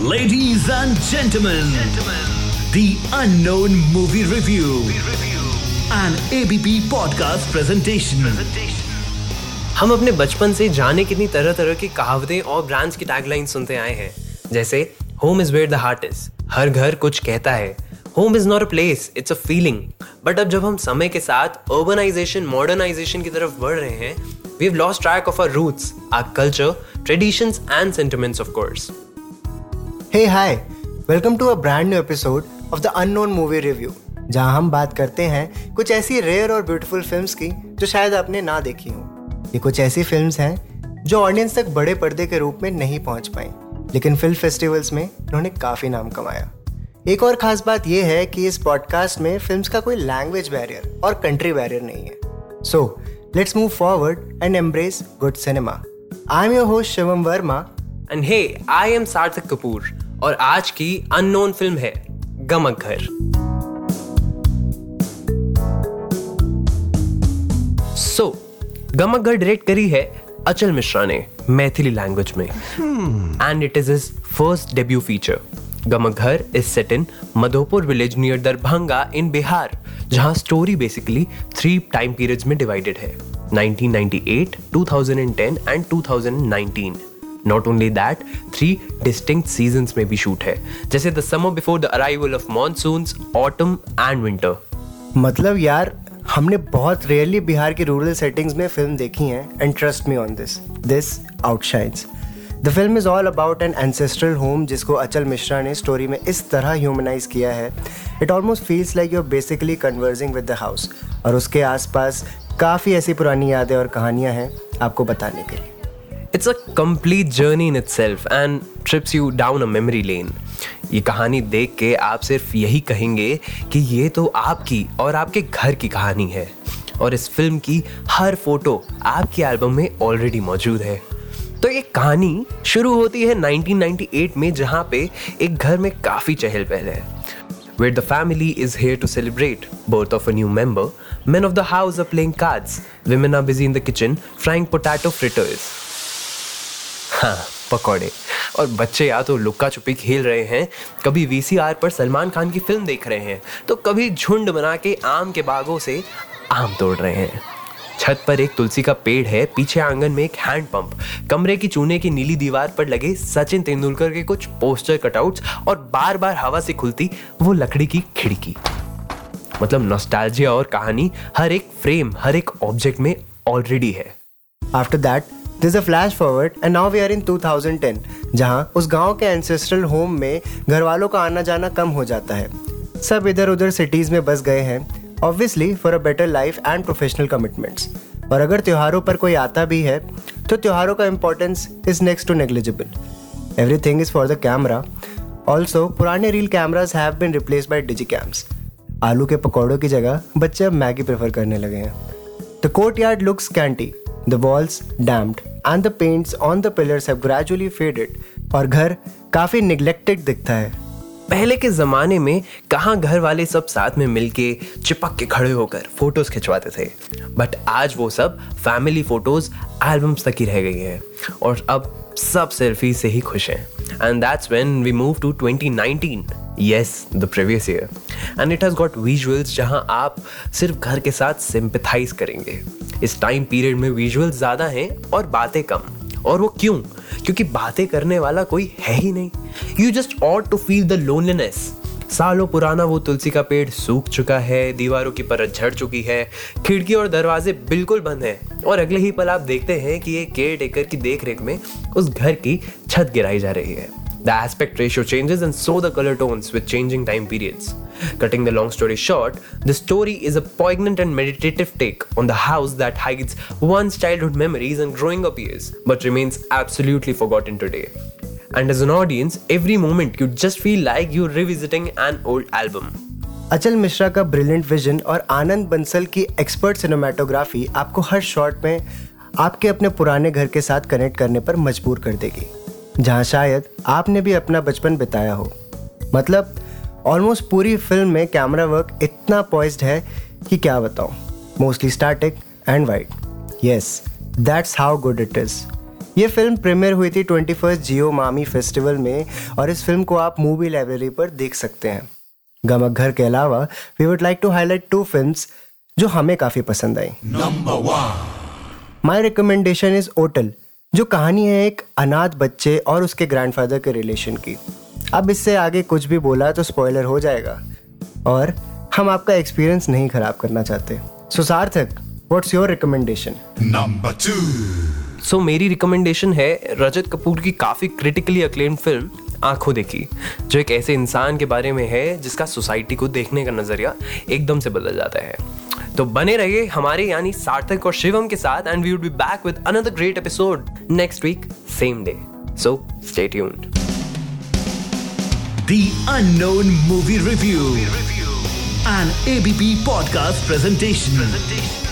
Ladies and gentlemen, gentlemen, the Unknown Movie Review, an ABP podcast presentation. हम अपने बचपन से जाने कितनी तरह तरह की कहावतें और ब्रांड्स की टैगलाइन सुनते आए हैं। जैसे home is where the heart is हर घर कुछ कहता है। Home is not a place it's a feeling but अब जब हम समय के साथ अर्बनाइजेशन मॉडर्नाइजेशन की तरफ़ बढ़ रहे हैं we have lost track of our roots our culture traditions and sentiments of course hey hi welcome to a brand new episode of the unknown movie review जहाँ हम बात करते हैं कुछ ऐसी रेयर और ब्यूटीफुल फिल्म्स की जो शायद आपने ना देखी हो। ये कुछ ऐसी फिल्म्स हैं जो ऑडियंस तक बड़े पर्दे के रूप में नहीं पहुँच पाई, लेकिन फ़िल्म फेस्टिवल्स में इन्होंने काफ़ी नाम कमाया। एक और खास बात यह है कि इस पॉडकास्ट में फिल्म्स का कोई लैंग्वेज बैरियर और कंट्री बैरियर नहीं है। So let's move forward and embrace good cinema I am your host Shivam Verma and hey I am Sarthak Kapoor और आज की अननोन फ़िल्म है गमक घर सो so, गमक घर डायरेक्ट करी है अचल मिश्रा ने मैथिली लैंग्वेज में। And it is his first debut feature Gamak Ghar is set in Madhopur village near Darbhanga in Bihar जहाँ story basically three time periods में डिवाइडेड है। 1998, 2010 and 2019 not only that three distinct season में भी shoot है जैसे the summer before the arrival of monsoon autumn and winter मतलब यार, हमने बहुत रेयरली बिहार की रूरल सेटिंग्स में फ़िल्म देखी है and trust me on this this outshines the film is all about an ancestral home जिसको अचल मिश्रा ने स्टोरी में इस तरह ह्यूमनाइज किया है. It almost feels like you basically converging with the house और उसके आसपास काफ़ी ऐसी पुरानी यादें और कहानियाँ हैं आपको बताने के लिए। It's a complete journey in itself and trips you down a memory lane ये कहानी देख के आप सिर्फ़ यही कहेंगे कि ये तो आपकी और आपके घर की कहानी है। और इस फ़िल्म की हर फ़ोटो आपके एल्बम में ऑलरेडी मौजूद है। तो ये कहानी शुरू होती है 1998 में, जहाँ पे एक घर में काफ़ी चहल पहल है। Wait the family is here to celebrate birth of a new member man of the house of playing cards women are busy in the kitchen frying potato fritters हाँ पकौड़े। और बच्चे या तो लुक्का छुपी खेल रहे हैं, कभी वीसीआर पर सलमान खान की फ़िल्म देख रहे हैं तो कभी झुंड बना के आम के बागों से आम तोड़ रहे हैं। छत पर एक तुलसी का पेड़ है, पीछे आँगन में एक हैंड पंप कमरे की चूने की नीली दीवार पर लगे सचिन तेंदुलकर के कुछ पोस्टर कटआउट्स और बार बार हवा से खुलती वो लकड़ी की खिड़की। मतलब नॉस्टैल्जिया और कहानी हर एक फ्रेम हर एक ऑब्जेक्ट में ऑलरेडी है। After that this a flash forward and now we are in 2010 जहाँ उस गाँव के एंसेस्ट्रल होम में घर वालों का आना जाना कम हो जाता है। सब इधर उधर सिटीज़ में बस गए हैं obviously for a better life and professional commitments और अगर त्योहारों पर कोई आता भी है तो त्योहारों का importance is next to negligible every thing is for the camera also पुराने reel cameras have been replace by digicams आलू के पकौड़ों की जगह बच्चे अब मैगी प्रेफर करने लगे हैं। The courtyard looks scanty the walls damped and the paints on the pillars have gradually faded और घर काफ़ी निग्लेक्टेड दिखता है। पहले के जमाने में कहाँ घर वाले सब साथ में मिलके चिपक के खड़े होकर फ़ोटोज़ खिंचवाते थे। बट आज वो सब फैमिली फ़ोटोज़ एल्बम्स तक ही रह गई हैं। और अब सब सेल्फी से ही खुश हैं। And that's when we move to 2019 yes the previous year and it has got visuals जहाँ आप सिर्फ़ घर के साथ सिंपथाइज करेंगे। इस टाइम पीरियड में विजुअल ज़्यादा हैं और बातें कम। और वो क्यों? क्योंकि बातें करने वाला कोई है ही नहीं। You just ought to feel the loneliness सालों पुराना वो तुलसी का पेड़ सूख चुका है, दीवारों की परत झड़ चुकी है, खिड़की और दरवाजे बिल्कुल बंद हैं। और अगले ही पल आप देखते हैं कि ये केयर टेकर की देखरेख में उस घर की छत गिराई जा रही है। The aspect ratio changes and so the color tones with changing time periods. Cutting the long story short, the story is a poignant and meditative take on the house that hides one's childhood memories and growing up years, but remains absolutely forgotten today. And as an audience, every moment you just feel like you're revisiting an old album. अचल मिश्रा का brilliant vision और आनंद बंसल की expert cinematography आपको हर shot में आपके अपने पुराने घर के साथ कनेक्ट करने पर मजबूर कर देगी जहाँ शायद आपने भी अपना बचपन बिताया हो। मतलब ऑलमोस्ट पूरी फ़िल्म में कैमरा वर्क इतना पॉइज्ड है कि क्या बताऊँ। Mostly static and white yes that's how good it is ये फ़िल्म प्रीमियर हुई थी ट्वेंटी फ़र्स्ट जियो मामी फेस्टिवल में और इस फ़िल्म को आप मूवी लाइब्रेरी पर देख सकते हैं। गमक घर के अलावा we would like to highlight two film जो हमें काफ़ी पसंद आई। माई रिकमेंडेशन इज़ ओटल जो कहानी है एक अनाथ बच्चे और उसके ग्रैंडफादर के रिलेशन की। अब इससे आगे कुछ भी बोला तो स्पॉइलर हो जाएगा। और हम आपका एक्सपीरियंस नहीं खराब करना चाहते। So Sarthak what's your recommendation Number two. So मेरी रिकमेंडेशन है रजत कपूर की काफ़ी क्रिटिकली अक्लेम फ़िल्म आँखों देखी जो एक ऐसे इंसान के बारे में है जिसका सोसाइटी को देखने का नज़रिया एकदम से बदल जाता है। तो बने रहिए हमारे यानी सार्थक और शिवम के साथ and we would be back with another great episode next week same day so stay tuned The Unknown Movie Review. An ABP podcast presentation.